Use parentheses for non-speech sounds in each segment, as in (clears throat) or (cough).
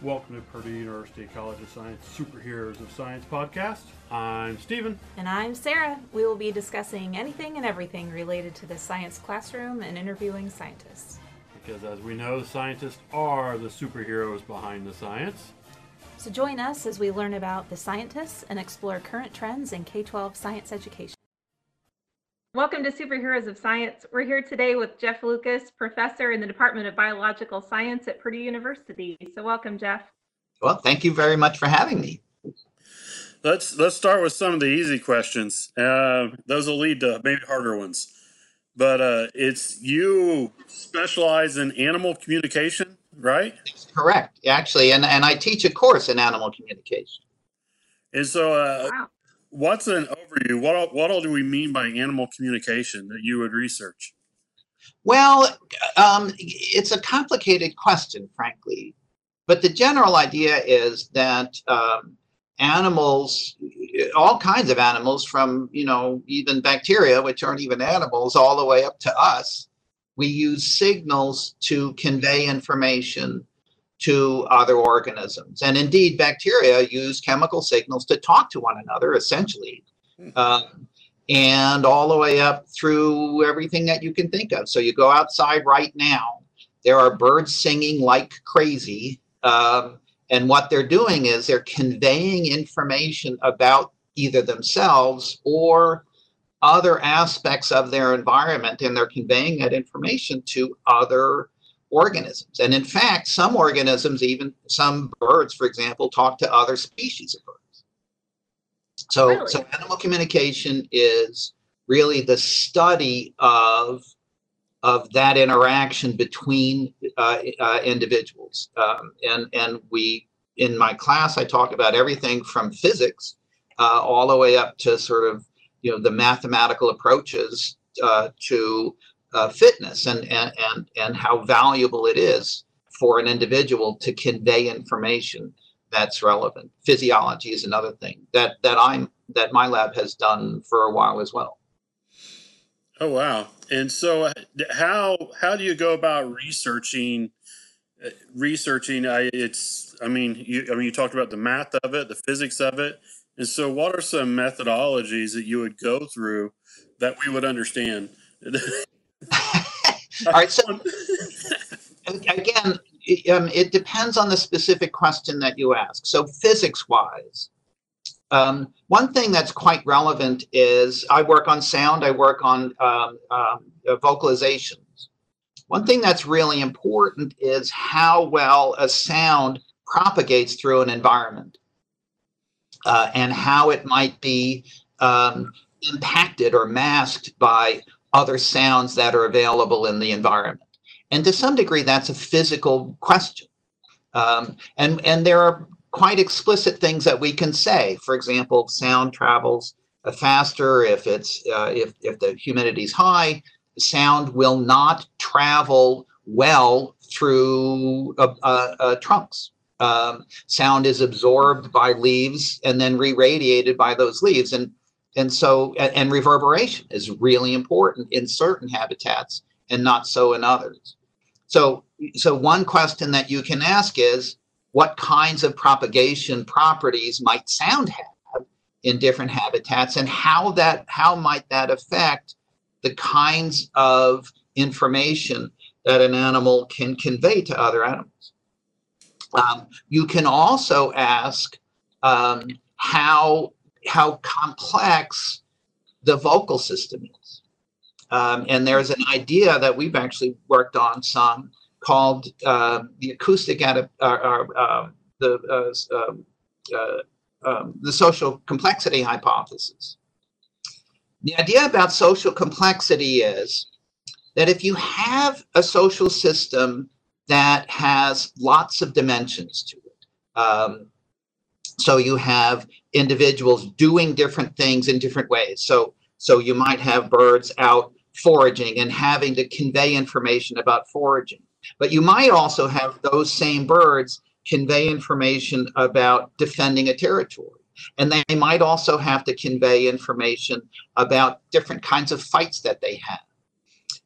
Welcome to Purdue University College of Science Superheroes of Science podcast. I'm Stephen. And I'm Sarah. We will be discussing anything and everything related to the science classroom and interviewing scientists. Because as we know, scientists are the superheroes behind the science. So join us as we learn about the scientists and explore current trends in K 12 science education. Welcome to Superheroes of Science. We're here today with Jeff Lucas, professor in the Department of Biological Science at Purdue University. So welcome, Jeff. Well, thank you very much for having me. Let's let's start with some of the easy questions. Uh, those will lead to maybe harder ones. But uh, it's you specialize in animal communication, right? That's correct, actually, and and I teach a course in animal communication. And so, uh, wow. What's an overview? What all, what all do we mean by animal communication that you would research? Well, um, it's a complicated question, frankly, but the general idea is that um, animals, all kinds of animals, from you know even bacteria, which aren't even animals, all the way up to us, we use signals to convey information to other organisms. And indeed, bacteria use chemical signals to talk to one another, essentially. Um, and all the way up through everything that you can think of. So you go outside right now, there are birds singing like crazy. Um, and what they're doing is they're conveying information about either themselves or other aspects of their environment, and they're conveying that information to other organisms. And in fact, some organisms, even some birds, for example, talk to other species of birds. So, really? so animal communication is really the study of of that interaction between uh, uh, individuals. Um, and and we in my class I talk about everything from physics uh, all the way up to sort of you know the mathematical approaches uh, to uh, fitness and, and and and how valuable it is for an individual to convey information that's relevant. Physiology is another thing that that I'm that my lab has done for a while as well. Oh wow! And so, uh, how how do you go about researching uh, researching? I it's I mean you I mean you talked about the math of it, the physics of it, and so what are some methodologies that you would go through that we would understand? (laughs) (laughs) All right. So again, um, it depends on the specific question that you ask. So physics-wise, um, one thing that's quite relevant is I work on sound. I work on um, um, vocalizations. One thing that's really important is how well a sound propagates through an environment uh, and how it might be um, impacted or masked by other sounds that are available in the environment. And to some degree, that's a physical question. Um, and, and there are quite explicit things that we can say. For example, sound travels uh, faster if it's uh, if, if the humidity is high. Sound will not travel well through uh, uh, uh trunks. Um, sound is absorbed by leaves and then re-radiated by those leaves. And and so and reverberation is really important in certain habitats and not so in others. So so one question that you can ask is what kinds of propagation properties might sound have in different habitats and how that how might that affect the kinds of information that an animal can convey to other animals? Um, you can also ask um, how how complex the vocal system is. Um, and there's an idea that we've actually worked on some called uh, the acoustic adap- uh, uh, the uh, um, uh, um, the social complexity hypothesis. The idea about social complexity is that if you have a social system that has lots of dimensions to it, um, so you have individuals doing different things in different ways. So so you might have birds out foraging and having to convey information about foraging. But you might also have those same birds convey information about defending a territory. And they might also have to convey information about different kinds of fights that they have.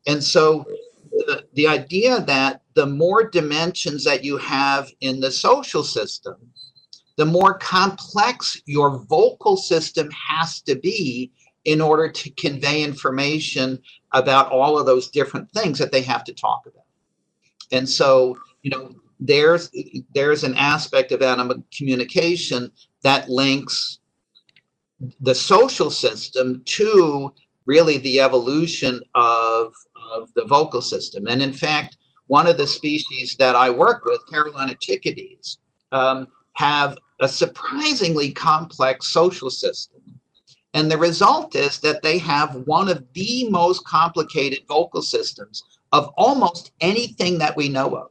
And so the, the idea that the more dimensions that you have in the social system, the more complex your vocal system has to be in order to convey information about all of those different things that they have to talk about. And so, you know, there's there's an aspect of animal communication that links the social system to really the evolution of, of the vocal system. And in fact, one of the species that I work with, Carolina chickadees, um, have a surprisingly complex social system. And the result is that they have one of the most complicated vocal systems of almost anything that we know of.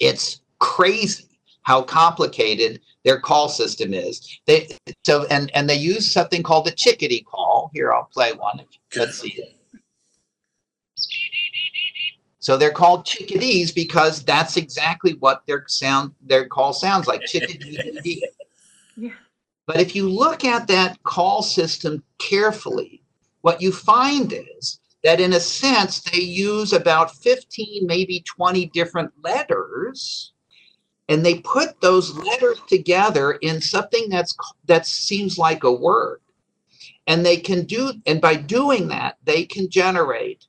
It's crazy how complicated their call system is. They so and and they use something called the chickadee call. Here, I'll play one. Let's see it. So they're called chickadees because that's exactly what their sound their call sounds like. (laughs) Chickadee. Yeah. But if you look at that call system carefully, what you find is that in a sense they use about 15, maybe 20 different letters and they put those letters together in something that's that seems like a word and they can do and by doing that they can generate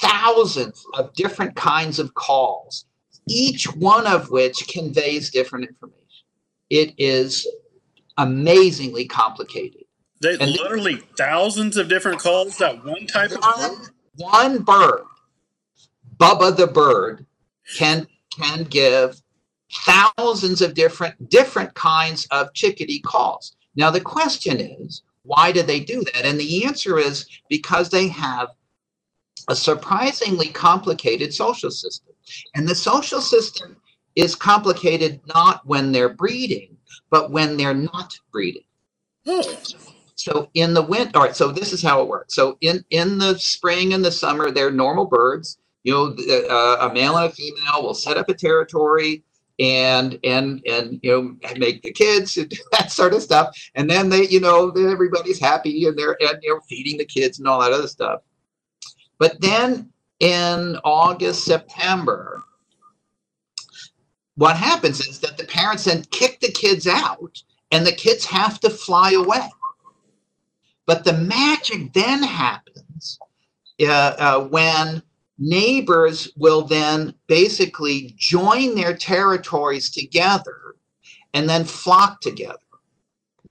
thousands of different kinds of calls each one of which conveys different information. It is amazingly complicated. They And- literally thousands of different calls that one type of one, one bird bubba the bird can can give thousands of different different kinds of chickadee calls. Now the question is why do they do that? And the answer is because they have a surprisingly complicated social system and the social system is complicated not when they're breeding but when they're not breeding Oh, so in the winter, all right. So this is how it works. So in in the spring and the summer, they're normal birds. You know, uh, a male and a female will set up a territory and and and you know make the kids and do (laughs) that sort of stuff. And then they, you know, everybody's happy and they're and you know feeding the kids and all that other stuff. But then in August, September, what happens is that the parents then kick the kids out and the kids have to fly away. But the magic then happens uh, uh, when neighbors will then basically join their territories together and then flock together.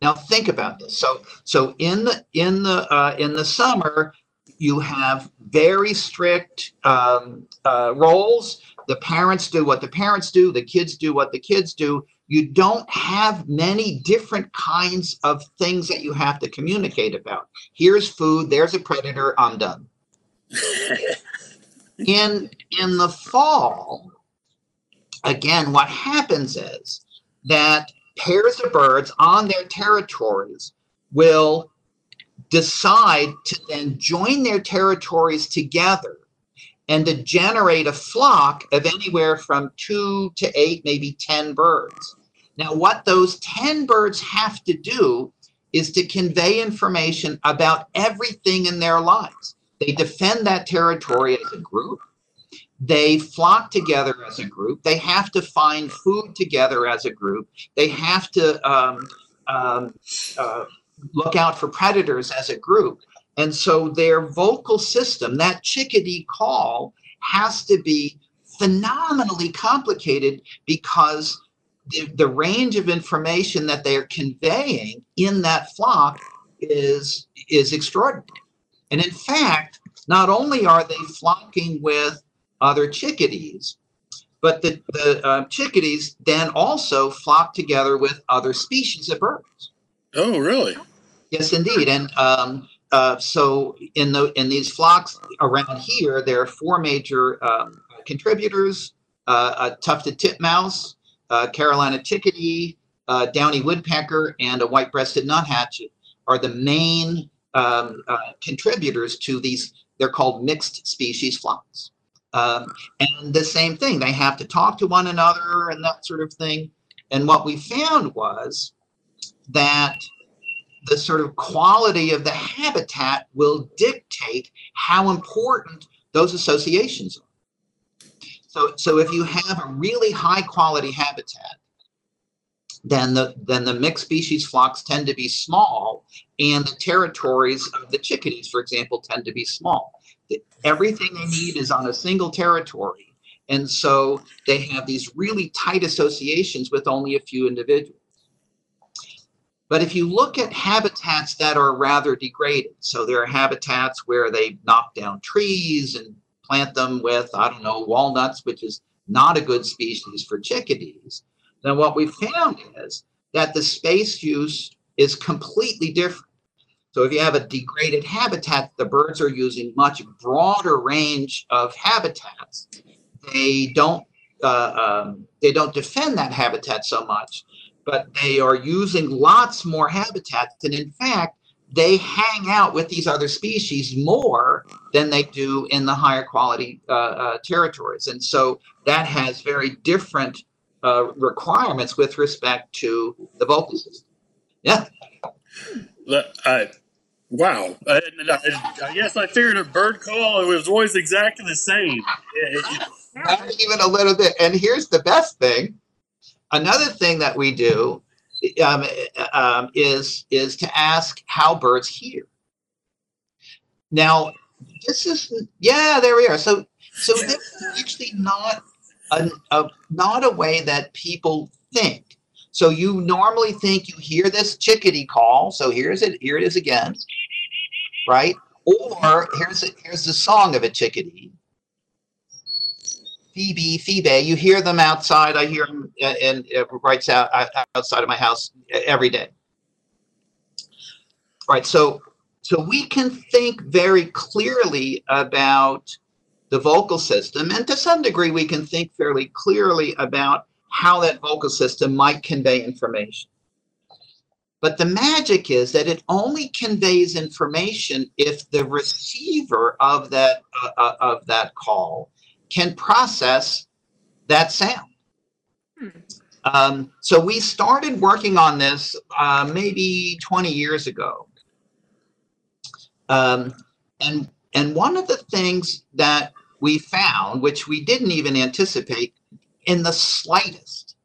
Now think about this. So so in the in the uh, in the summer you have very strict um, uh, roles. The parents do what the parents do. The kids do what the kids do you don't have many different kinds of things that you have to communicate about. Here's food, there's a predator, I'm done. (laughs) In in the fall, again, what happens is that pairs of birds on their territories will decide to then join their territories together and to generate a flock of anywhere from two to eight, maybe 10 birds. Now, what those 10 birds have to do is to convey information about everything in their lives. They defend that territory as a group. They flock together as a group. They have to find food together as a group. They have to um, um, uh, look out for predators as a group. And so their vocal system, that chickadee call, has to be phenomenally complicated because the, the range of information that they're conveying in that flock is is extraordinary. And in fact, not only are they flocking with other chickadees, but the, the uh, chickadees then also flock together with other species of birds. oh, really? Yes, indeed. And um, uh, so in the in these flocks around here, there are four major um, contributors: uh, a tufted titmouse, uh, Carolina chickadee, uh, downy woodpecker, and a white-breasted nuthatch are the main um, uh, contributors to these. They're called mixed species flocks. Um, and the same thing, they have to talk to one another and that sort of thing. And what we found was that the sort of quality of the habitat will dictate how important those associations are. So, so if you have a really high quality habitat, then the then the mixed species flocks tend to be small, and the territories of the chickadees, for example, tend to be small. Everything they need is on a single territory, and so they have these really tight associations with only a few individuals. But if you look at habitats that are rather degraded, so there are habitats where they knock down trees and plant them with, I don't know, walnuts, which is not a good species for chickadees then what we found is that the space use is completely different. So if you have a degraded habitat, the birds are using much broader range of habitats. They don't uh, um, they don't defend that habitat so much, but they are using lots more habitats. And in fact, they hang out with these other species more than they do in the higher quality uh, uh, territories. And so that has very different uh, requirements with respect to the vocal system. Yeah. Wow. I, I, I, guess I figured a bird call it was always exactly the same. Not even a little bit. And here's the best thing. Another thing that we do um, um, is is to ask how birds hear. Now, this is yeah, there we are. So so this is actually not a, a, not a way that people think. So you normally think you hear this chickadee call. So here's it. Here it is again, right? Or here's it. Here's the song of a chickadee. Phoebe, Phoebe. You hear them outside. I hear them and right out outside of my house every day. Right. So so we can think very clearly about the vocal system. And to some degree, we can think fairly clearly about how that vocal system might convey information. But the magic is that it only conveys information if the receiver of that uh, uh of that call can process that sound. Hmm. Um, so we started working on this uh, maybe 20 years ago. Um, and and one of the things that we found, which we didn't even anticipate in the slightest,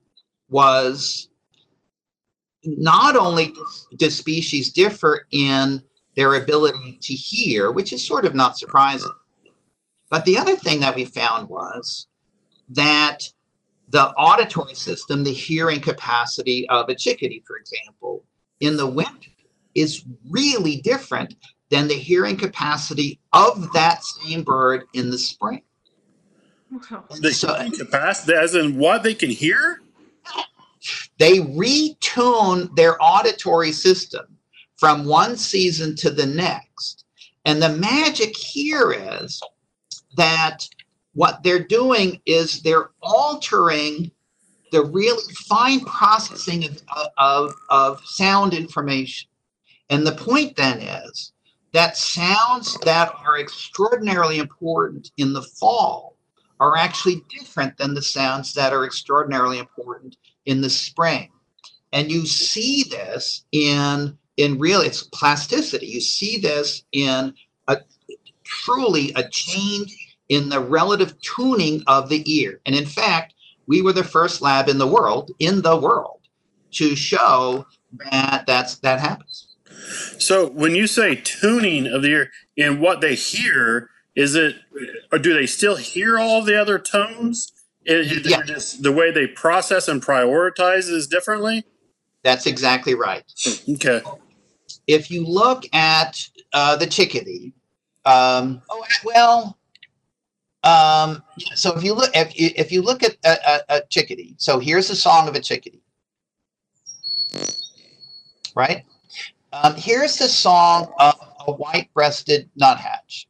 was not only do species differ in their ability to hear, which is sort of not surprising, but the other thing that we found was that the auditory system, the hearing capacity of a chickadee, for example, in the winter is really different than the hearing capacity of that same bird in the spring. Wow. The so, hearing capacity, as in what they can hear? They retune their auditory system from one season to the next. And the magic here is that what they're doing is they're altering the really fine processing of, of, of sound information. And the point then is that sounds that are extraordinarily important in the fall are actually different than the sounds that are extraordinarily important in the spring. And you see this in in real it's plasticity. You see this in a truly a change in the relative tuning of the ear. And in fact, we were the first lab in the world, in the world, to show that that's that happens. So when you say tuning of the ear and what they hear, is it or do they still hear all the other tones? It, yeah. just the way they process and prioritize is differently. That's exactly right. Okay. If you look at uh, the chickadee, um, oh well, um, so if you look if you, if you look at a, a, a chickadee, so here's the song of a chickadee, right? Um, here's the song of a white-breasted nuthatch.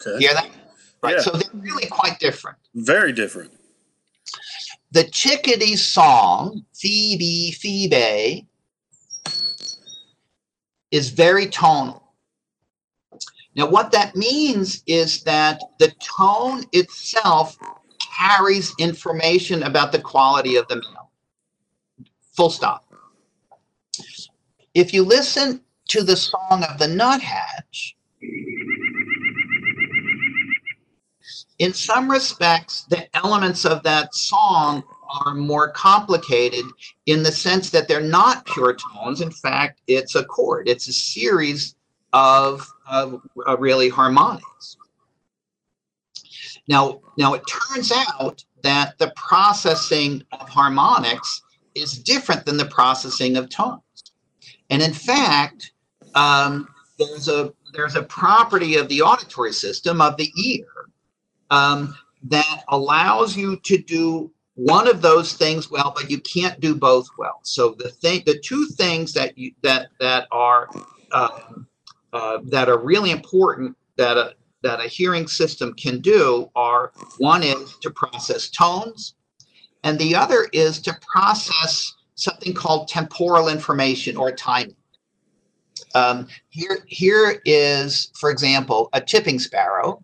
Okay. Hear that? Right. Yeah. So they're really quite different. Very different. The chickadee song, Phoebe, Phoebe, is very tonal. Now, what that means is that the tone itself carries information about the quality of the male. Full stop. If you listen to the song of the nuthatch, in some respects, the elements of that song are more complicated in the sense that they're not pure tones. In fact, it's a chord, it's a series of, of really harmonics. Now, now it turns out that the processing of harmonics is different than the processing of tones. And in fact, um, there's a there's a property of the auditory system of the ear um, that allows you to do one of those things well, but you can't do both well. So the thing, the two things that you that that are um, uh, that are really important that a that a hearing system can do are one is to process tones, and the other is to process something called temporal information or timing. Um, here, here is, for example, a chipping sparrow.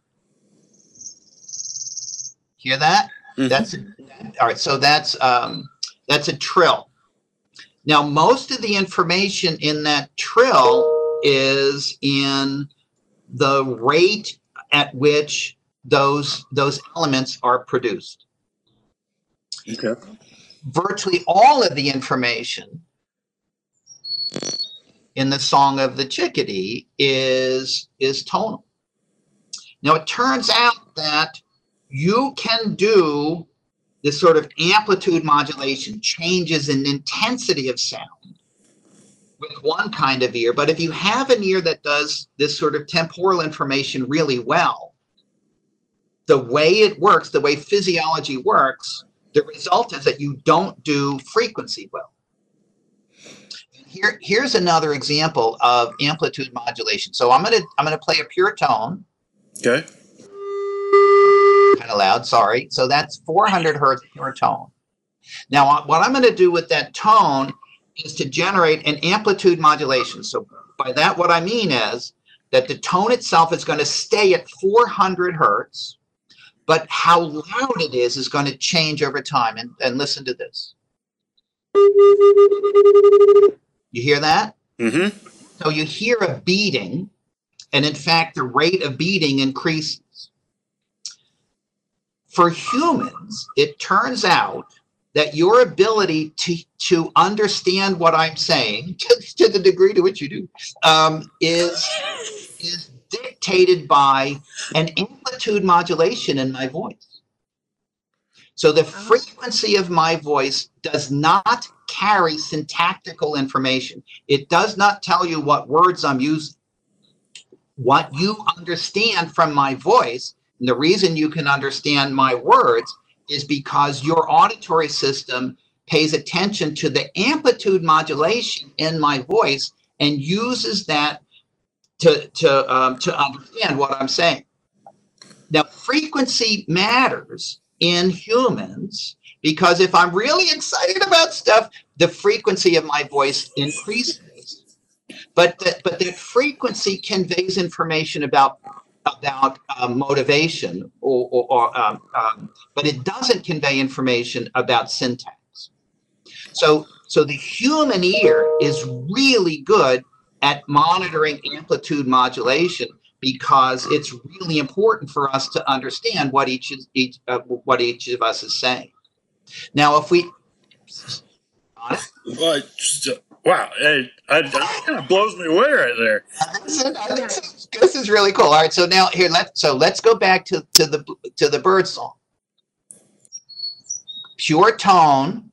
Hear that? Mhm. That's all right. So that's um, that's a trill. Now, most of the information in that trill is in the rate at which those those elements are produced. Okay. Virtually all of the information in the song of the chickadee is is tonal. Now it turns out that you can do this sort of amplitude modulation, changes in intensity of sound with one kind of ear. But if you have an ear that does this sort of temporal information really well, the way it works, the way physiology works, the result is that you don't do frequency well. Here, here's another example of amplitude modulation. So I'm gonna I'm gonna play a pure tone Okay. kind of loud, sorry. So that's 400 hertz pure tone. Now, what I'm going to do with that tone is to generate an amplitude modulation. So by that, what I mean is that the tone itself is going to stay at 400 hertz, but how loud it is is going to change over time. And, and listen to this. You hear that? Mm-hmm. So you hear a beating, and in fact, the rate of beating increases. For humans, it turns out that your ability to, to understand what I'm saying, (laughs) to, to the degree to which you do, um, is, (laughs) is dictated by an amplitude modulation in my voice. So the frequency of my voice does not carry syntactical information. It does not tell you what words I'm using. What you understand from my voice, and the reason you can understand my words is because your auditory system pays attention to the amplitude modulation in my voice and uses that to, to, um, to understand what I'm saying. Now, frequency matters in humans because if I'm really excited about stuff, the frequency of my voice increases. But that, but that frequency conveys information about about um, motivation, or, or, or um, um, but it doesn't convey information about syntax. So so the human ear is really good at monitoring amplitude modulation because it's really important for us to understand what each is, each uh, what each of us is saying. Now, if we Well, just, uh, wow, it, it, that kind of blows me away right there. this is really cool. All right, so now here let so let's go back to to the to the bird song. Pure tone.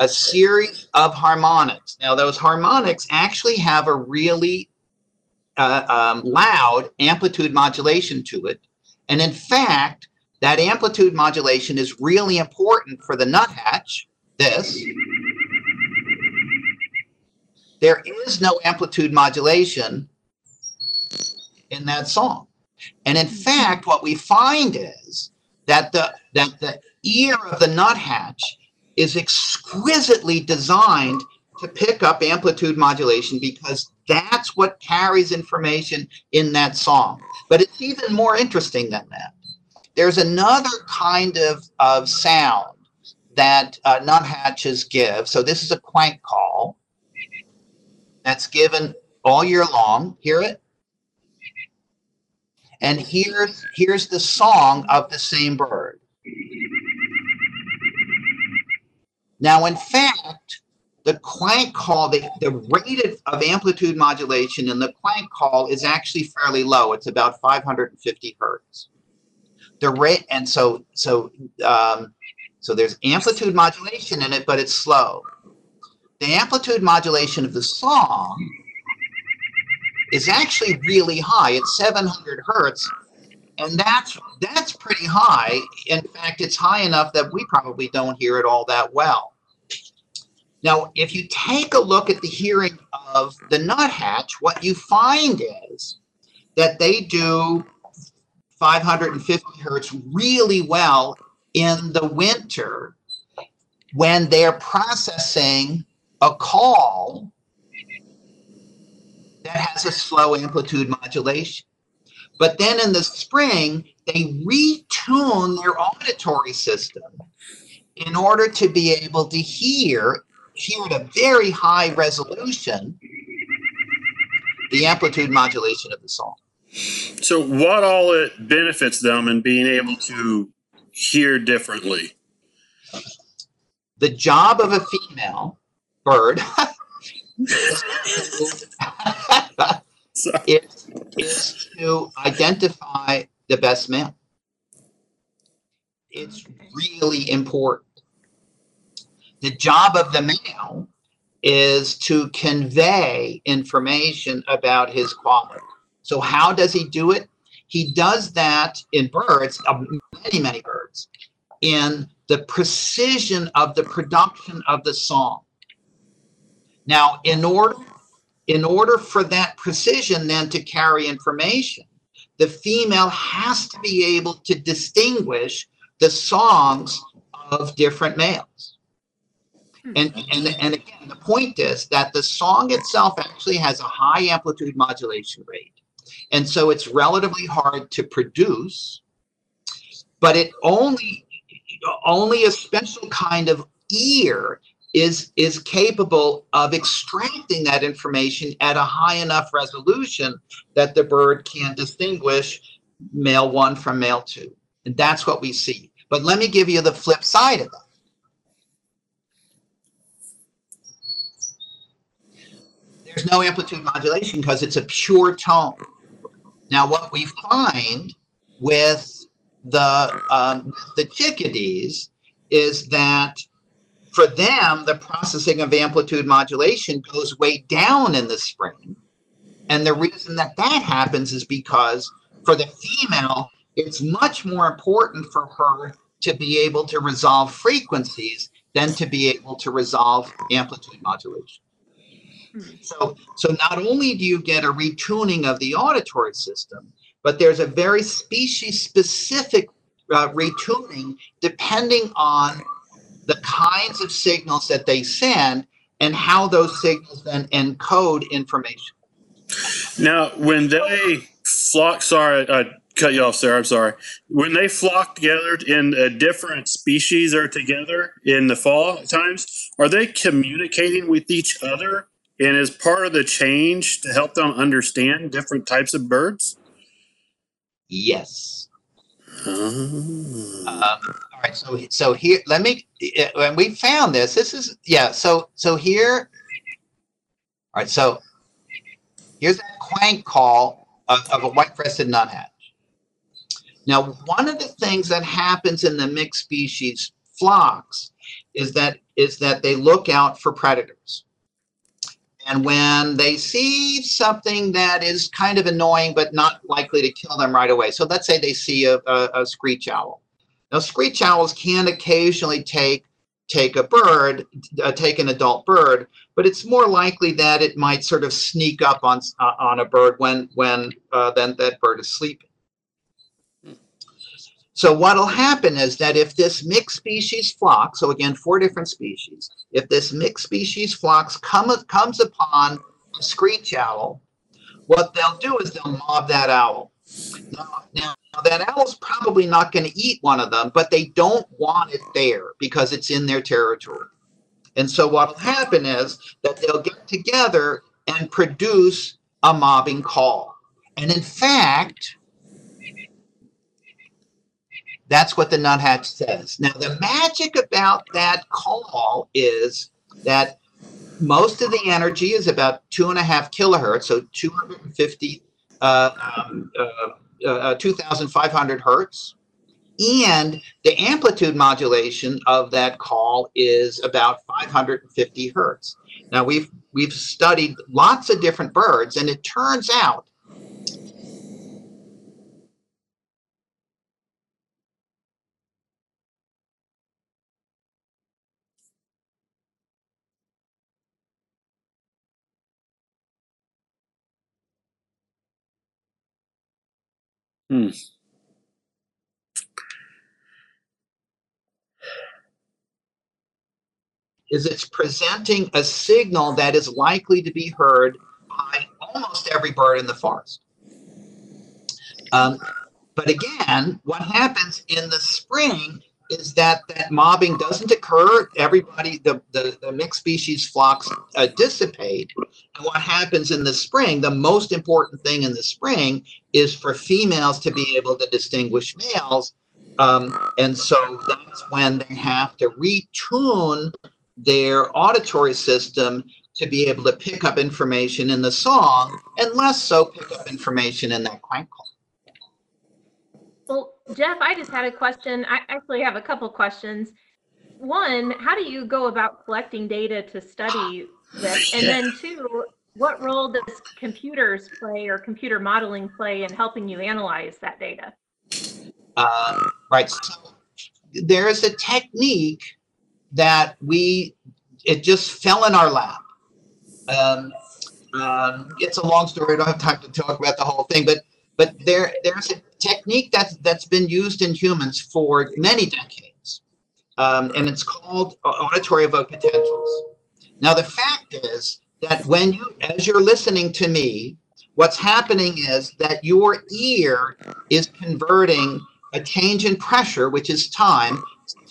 A series of harmonics. Now, those harmonics actually have a really uh, um, loud amplitude modulation to it. And in fact, that amplitude modulation is really important for the nuthatch. This. There is no amplitude modulation in that song. And in hmm. fact, what we find is that the that the ear of the nuthatch is exquisitely designed to pick up amplitude modulation because that's what carries information in that song. But it's even more interesting than that. There's another kind of, of sound that uh, nuthatches give. So this is a quank call that's given all year long. Hear it? And here's here's the song of the same bird. Now, in fact, the quank call, the, the rate of amplitude modulation in the quank call is actually fairly low. It's about 550 hertz. The rate, and so so um, so there's amplitude modulation in it, but it's slow. The amplitude modulation of the song is actually really high. It's 700 hertz, and that's that's pretty high. In fact, it's high enough that we probably don't hear it all that well. Now, if you take a look at the hearing of the nuthatch, what you find is that they do 550 hertz really well in the winter when they're processing a call that has a slow amplitude modulation. But then in the spring, they retune their auditory system in order to be able to hear, hear at a very high resolution, the amplitude modulation of the song. So, what all it benefits them in being able to hear differently? The job of a female bird (laughs) is, is to identify the best male. It's really important. The job of the male is to convey information about his quality. So, how does he do it? He does that in birds, uh, many, many birds, in the precision of the production of the song. Now, in order in order for that precision then to carry information, the female has to be able to distinguish the songs of different males. And, and, and again, the point is that the song itself actually has a high amplitude modulation rate. And so it's relatively hard to produce, but it only only a special kind of ear is is capable of extracting that information at a high enough resolution that the bird can distinguish male one from male two. And that's what we see. But let me give you the flip side of that. There's no amplitude modulation because it's a pure tone. Now, what we find with the um, the chickadees is that for them, the processing of amplitude modulation goes way down in the spring. And the reason that that happens is because for the female, it's much more important for her to be able to resolve frequencies than to be able to resolve amplitude modulation. So, so not only do you get a retuning of the auditory system, but there's a very species specific uh, retuning depending on the kinds of signals that they send and how those signals then encode information. Now, when they flock, sorry, I cut you off, Sarah. I'm sorry. When they flock together in a different species or together in the fall times, are they communicating with each other? And is part of the change to help them understand different types of birds? Yes. Oh. Um, all right. So, so here, let me. uh, When we found this, this is yeah. So, so here. All right. So, here's that quank call of, of a white-breasted nuthatch. Now, one of the things that happens in the mixed species flocks is that is that they look out for predators. And when they see something that is kind of annoying but not likely to kill them right away, so let's say they see a, a, a screech owl. Now, screech owls can occasionally take take a bird, uh, take an adult bird, but it's more likely that it might sort of sneak up on uh, on a bird when when uh, then that bird is sleeping. So what'll happen is that if this mixed species flock, so again, four different species, if this mixed species flocks come, comes upon a screech owl, what they'll do is they'll mob that owl. Now, now that owl's probably not going to eat one of them, but they don't want it there because it's in their territory. And so what will happen is that they'll get together and produce a mobbing call. And in fact, that's what the nuthatch says. Now, the magic about that call is that most of the energy is about two and a half kilohertz, so 250, uh, um, uh, uh, 2,500 hertz. And the amplitude modulation of that call is about 550 hertz. Now we've we've studied lots of different birds, and it turns out Hmm. is it's presenting a signal that is likely to be heard by almost every bird in the forest. Um, but again, what happens in the spring is that that mobbing doesn't occur. Everybody, the, the, the mixed species flocks uh, dissipate. And what happens in the spring, the most important thing in the spring is for females to be able to distinguish males. Um, and so that's when they have to retune their auditory system to be able to pick up information in the song and less so pick up information in that quank call. Jeff, I just had a question. I actually have a couple questions. One, how do you go about collecting data to study this? And then two, what role does computers play or computer modeling play in helping you analyze that data? Um, right. So there is a technique that we it just fell in our lap. Um, um, it's a long story. I don't have time to talk about the whole thing, but but there there's a technique that's that's been used in humans for many decades, um, and it's called auditory evoked potentials. Now the fact is that when you, as you're listening to me, what's happening is that your ear is converting a change in pressure, which is time,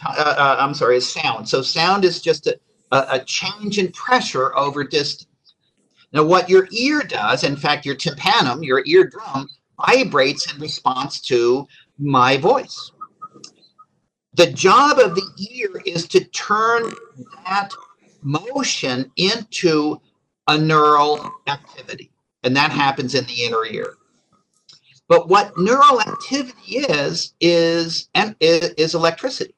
uh, uh, I'm sorry, is sound. So sound is just a, a, a change in pressure over distance. Now, what your ear does, in fact, your tympanum, your eardrum, vibrates in response to my voice. The job of the ear is to turn that motion into a neural activity, and that happens in the inner ear. But what neural activity is is is electricity.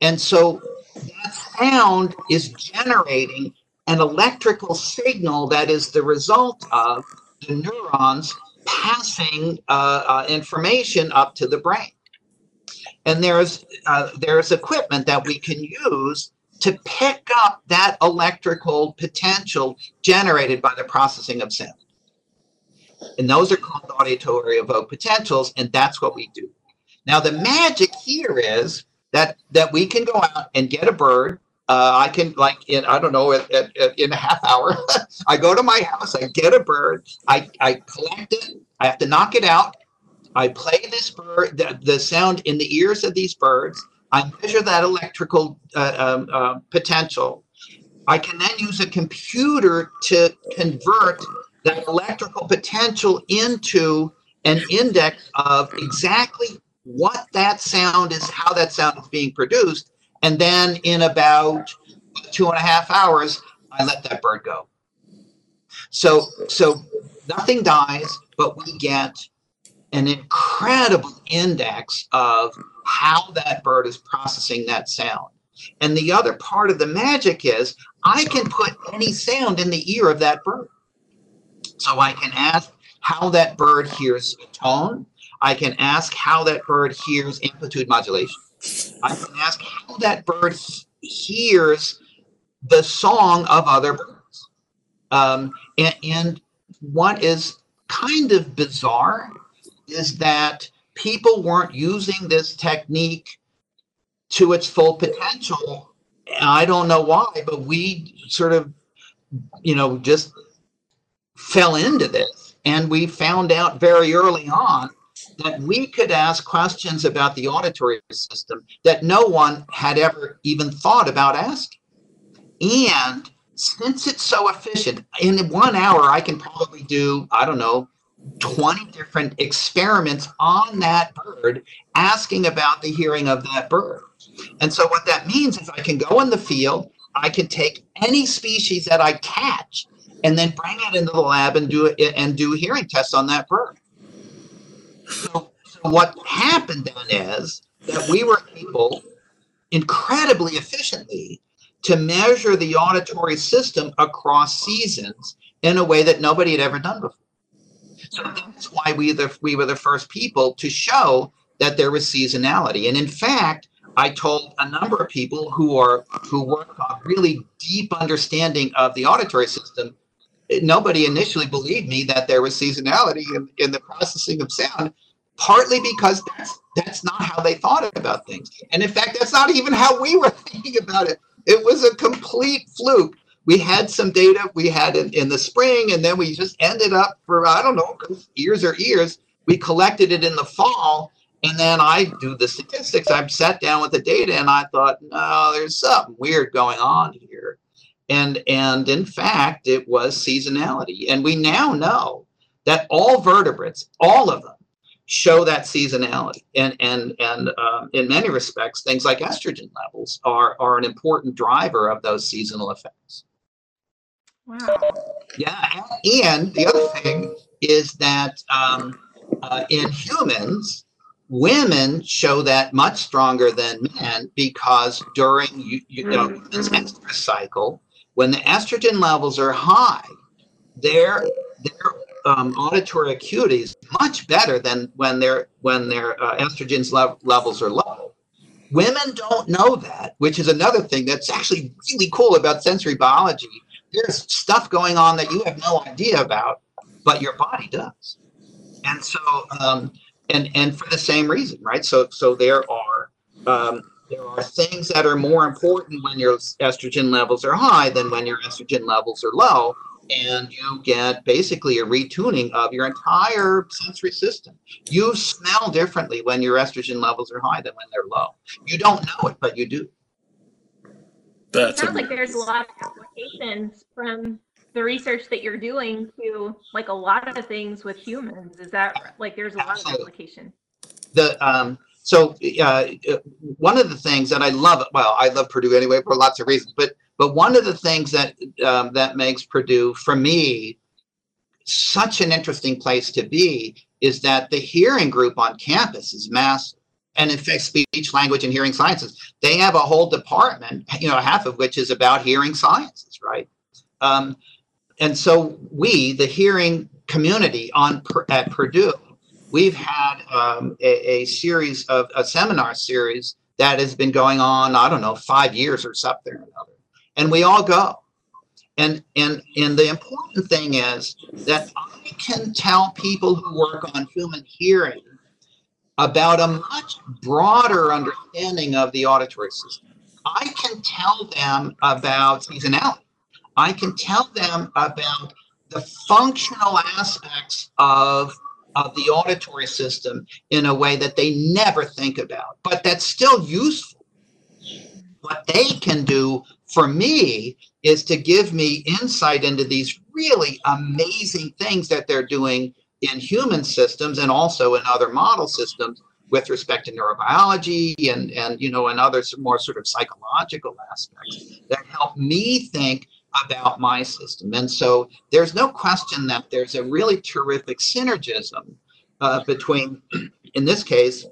And so that sound is generating an electrical signal that is the result of the neurons passing uh, uh, information up to the brain. And there's uh, there's equipment that we can use to pick up that electrical potential generated by the processing of sound. And those are called auditory evoked potentials, and that's what we do. Now the magic here is that that we can go out and get a bird. Uh, I can like in I don't know at, at, at in a half hour. (laughs) I go to my house. I get a bird. I I collect it. I have to knock it out. I play this bird the, the sound in the ears of these birds. I measure that electrical uh, um, uh, potential. I can then use a computer to convert that electrical potential into an index of exactly what that sound is, how that sound is being produced. And then in about two and a half hours, I let that bird go. So, so nothing dies, but we get an incredible index of how that bird is processing that sound. And the other part of the magic is I can put any sound in the ear of that bird. So I can ask how that bird hears a tone. I can ask how that bird hears amplitude modulation. I can ask how that bird hears the song of other birds. Um, and, and what is kind of bizarre is that people weren't using this technique to its full potential. I don't know why, but we sort of, you know, just fell into this. And we found out very early on that we could ask questions about the auditory system that no one had ever even thought about asking. And since it's so efficient, in one hour, I can probably do, I don't know, 20 different experiments on that bird, asking about the hearing of that bird. And so, what that means is I can go in the field, I can take any species that I catch, and then bring it into the lab and do it and do hearing tests on that bird. So, so what happened then is that we were able incredibly efficiently to measure the auditory system across seasons in a way that nobody had ever done before. So that's why we the we were the first people to show that there was seasonality. And in fact, I told a number of people who are who work on really deep understanding of the auditory system. Nobody initially believed me that there was seasonality in, in the processing of sound, partly because that's that's not how they thought about things. And in fact, that's not even how we were (laughs) thinking about it. It was a complete fluke. We had some data we had in, in the spring, and then we just ended up for, I don't know, years or years. We collected it in the fall, and then I do the statistics. I've sat down with the data, and I thought, no, there's something weird going on here. And, and in fact, it was seasonality. And we now know that all vertebrates, all of them, show that seasonality. And and and um, in many respects, things like estrogen levels are are an important driver of those seasonal effects. Wow. Yeah, and the other thing is that um, uh, in humans, women show that much stronger than men because during you, you know this estrous cycle, when the estrogen levels are high, their their um, auditory acuity is much better than when their when their uh, estrogens lev- levels are low. Women don't know that, which is another thing that's actually really cool about sensory biology. There's stuff going on that you have no idea about, but your body does. And so, um, and and for the same reason, right? So so there are um, there are things that are more important when your estrogen levels are high than when your estrogen levels are low and you get basically a retuning of your entire sensory system. You smell differently when your estrogen levels are high than when they're low. You don't know it, but you do. That's it sounds a- like there's a lot of applications from the research that you're doing to like a lot of things with humans. Is that like there's a lot of application? The um, so uh, one of the things that I love, well, I love Purdue anyway for lots of reasons, but but one of the things that um, that makes Purdue for me such an interesting place to be is that the hearing group on campus is massive. And in fact, speech, language, and hearing sciences, they have a whole department, you know, half of which is about hearing sciences, right? Um, and so we, the hearing community on at Purdue, we've had um, a, a series of a seminar series that has been going on, I don't know, five years or something or another. And we all go. And and and the important thing is that I can tell people who work on human hearing about a much broader understanding of the auditory system. I can tell them about seasonality. I can tell them about the functional aspects of, of the auditory system in a way that they never think about, but that's still useful. What they can do for me is to give me insight into these really amazing things that they're doing in human systems and also in other model systems with respect to neurobiology and and you know and other more sort of psychological aspects that help me think about my system. And so there's no question that there's a really terrific synergism uh, between (clears throat) in this case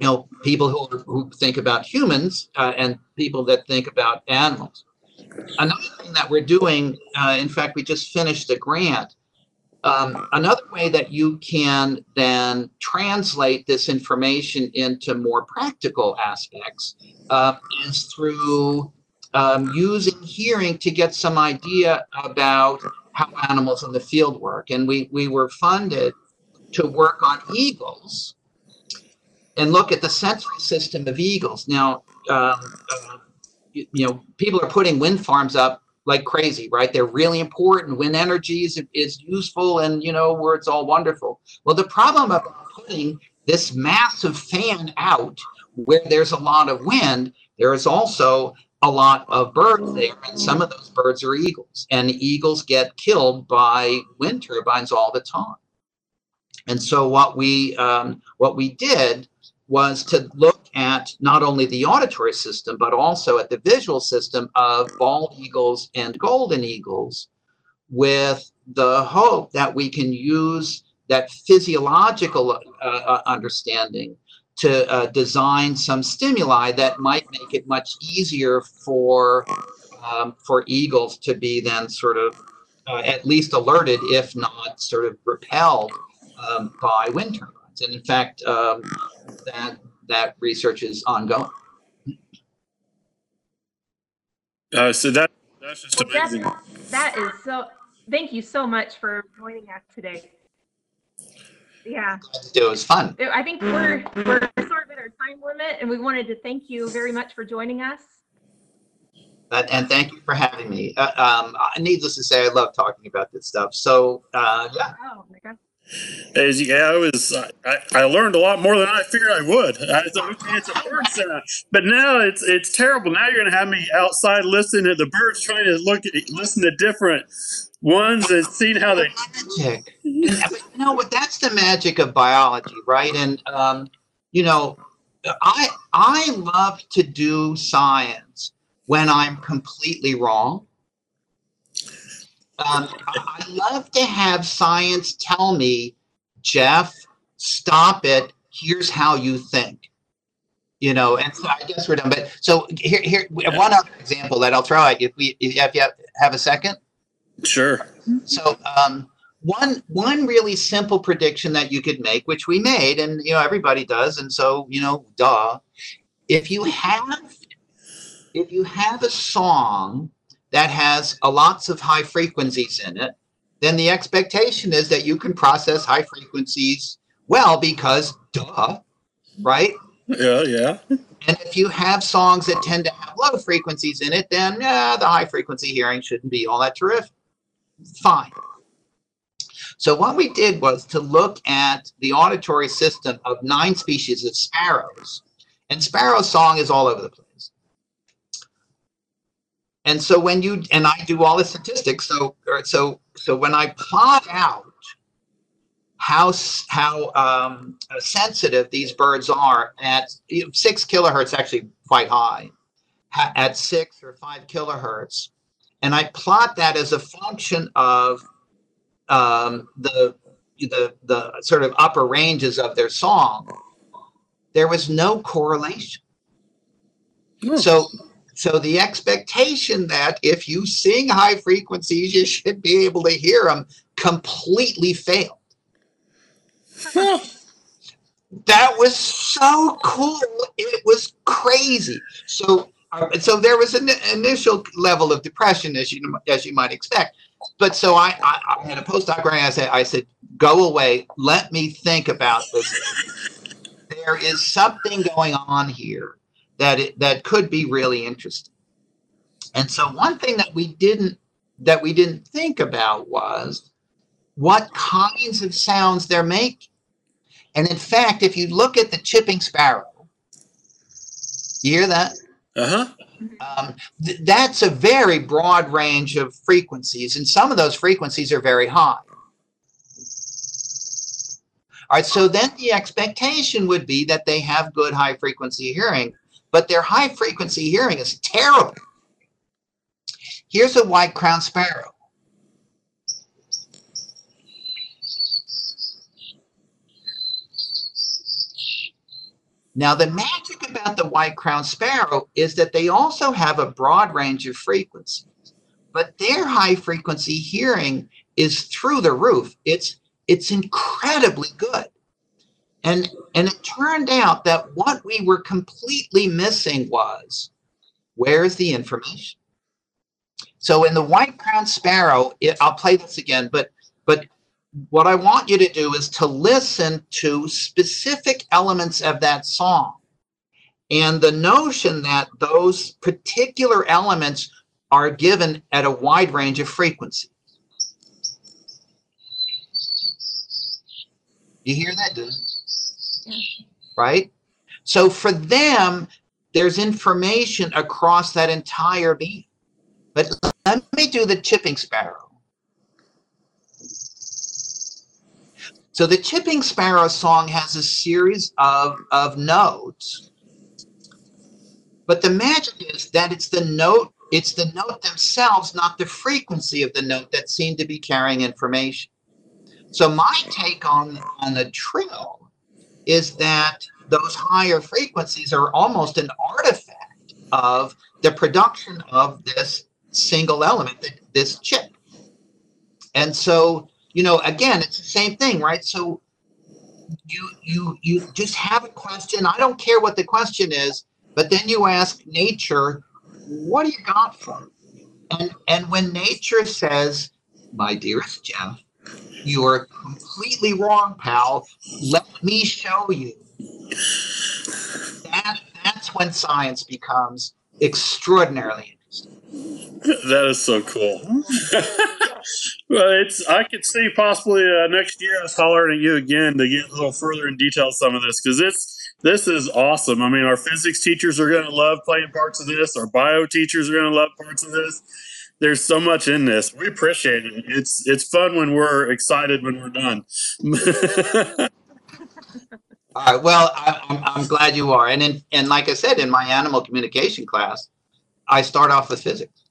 you know people who, who think about humans uh, and people that think about animals. Another thing that we're doing uh, in fact we just finished a grant. Um, another way that you can then translate this information into more practical aspects uh, is through um, using hearing to get some idea about how animals in the field work. And we, we were funded to work on eagles and look at the sensory system of eagles. Now, um, uh, you, you know, people are putting wind farms up like crazy, right? They're really important. Wind energy is, is useful and, you know, where it's all wonderful. Well, the problem of putting this massive fan out where there's a lot of wind, there is also a lot of birds there, and some of those birds are eagles, and eagles get killed by wind turbines all the time. And so what we um, what we did was to look at not only the auditory system but also at the visual system of bald eagles and golden eagles, with the hope that we can use that physiological uh, uh, understanding to uh, design some stimuli that might make it much easier for um, for eagles to be then sort of uh, at least alerted, if not sort of repelled um, by wind turbines. And in fact, um, that that research is ongoing. Uh, so that that's just Well, amazing. Jeff, that is so, thank you so much for joining us today. Yeah, It was fun. I think we're, we're sort of at our time limit and we wanted to thank you very much for joining us. But, and thank you for having me. Uh, um, needless to say, I love talking about this stuff. So uh, yeah, Oh, my God. As I was, I, I learned a lot more than I figured I would. I thought, okay, it's a bird sound, but now it's it's terrible. Now you're gonna have me outside listening to the birds, trying to look at, listen to different ones and seeing how they. magic. You know? That's the magic of biology, right? And um, you know, I I love to do science when I'm completely wrong. Um, I love to have science tell me, Jeff, stop it. Here's how you think. You know, and so I guess we're done. But so here, here, one other example that I'll throw at you. If we, if you have, have a second. Sure. So um, one one really simple prediction that you could make, which we made, and you know everybody does, and so you know, duh. If you have if you have a song that has a lots of high frequencies in it, then the expectation is that you can process high frequencies well because duh, right? Yeah, yeah. And if you have songs that tend to have low frequencies in it, then yeah, the high frequency hearing shouldn't be all that terrific. Fine. So what we did was to look at the auditory system of nine species of sparrows. And sparrow song is all over the place. And so when you and I do all the statistics, so so so when I plot out how how um, uh, sensitive these birds are at you know, six kilohertz, actually quite high, at six or five kilohertz, and I plot that as a function of um, the the the sort of upper ranges of their song. There was no correlation. Hmm. So so the expectation that if you sing high frequencies, you should be able to hear them completely failed. (laughs) That was so cool. It was crazy. So, uh, so there was an initial level of depression, as you as you might expect. But so I, I, I had a postdoc where I said, I said, go away. Let me think about this. There is something going on here that it, that could be really interesting. And so one thing that we didn't that we didn't think about was what kinds of sounds they're making. And in fact, if you look at the chipping sparrow, you hear that? Uh huh. Um, th- that's a very broad range of frequencies, and some of those frequencies are very high. All right, so then the expectation would be that they have good high frequency hearing, but their high frequency hearing is terrible. Here's a white crowned sparrow. Now, the magic about the white crowned sparrow is that they also have a broad range of frequencies, but their high frequency hearing is through the roof. It's it's incredibly good. And and it turned out that what we were completely missing was where's the information? So in the white crowned sparrow, it, I'll play this again, but but what I want you to do is to listen to specific elements of that song. And the notion that those particular elements are given at a wide range of frequencies. You hear that, dude? Right? So for them, there's information across that entire beam. But let me do the chipping sparrow. So the chipping sparrow song has a series of, of notes. But the magic is that it's the note, it's the note themselves, not the frequency of the note that seem to be carrying information. So my take on, on the trill is that those higher frequencies are almost an artifact of the production of this single element, this chip. And so, you know, again, it's the same thing, right? So you you you just have a question. I don't care what the question is, but then you ask nature, what do you got for? And and when nature says, my dearest Jeff, you are completely wrong, pal. Let me show you. That that's when science becomes extraordinarily interesting. that is so cool. (laughs) well, it's I could see possibly uh, next year us hollering at you again to get a little further in detail some of this because it's this is awesome. I mean, our physics teachers are going to love playing parts of this. Our bio teachers are going to love parts of this. There's so much in this. We appreciate it. It's it's fun when we're excited when we're done. (laughs) All right. Well, I, I'm, I'm glad you are. And in, and like I said, in my animal communication class, I start off with physics,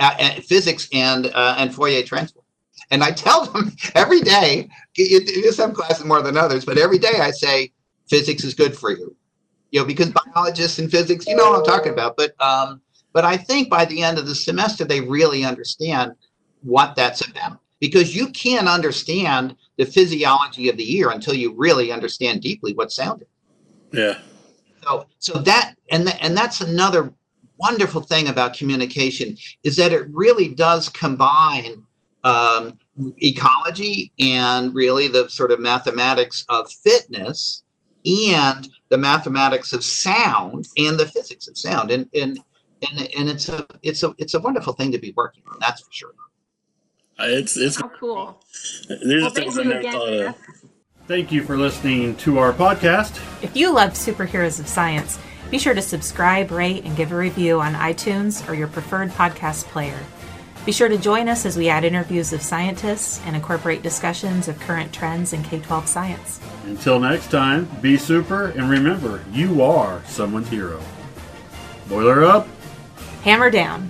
uh, uh, physics and uh, and Fourier transform. And I tell them (laughs) every day, some classes more than others, but every day I say physics is good for you, you know, because biologists and physics, you know what I'm talking about. But um, but I think by the end of the semester they really understand what that's about because you can't understand the physiology of the ear until you really understand deeply what sound is. Yeah. So so that and th- and that's another wonderful thing about communication is that it really does combine um, ecology and really the sort of mathematics of fitness and the mathematics of sound and the physics of sound and and and, and it's a it's a it's a wonderful thing to be working on that's for sure uh, it's it's oh, cool there's well, things i never again, thought of thank you for listening to our podcast if you love superheroes of science be sure to subscribe, rate, and give a review on iTunes or your preferred podcast player. Be sure to join us as we add interviews of scientists and incorporate discussions of current trends in K 12 science. Until next time, be super and remember, you are someone's hero. Boiler up, hammer down.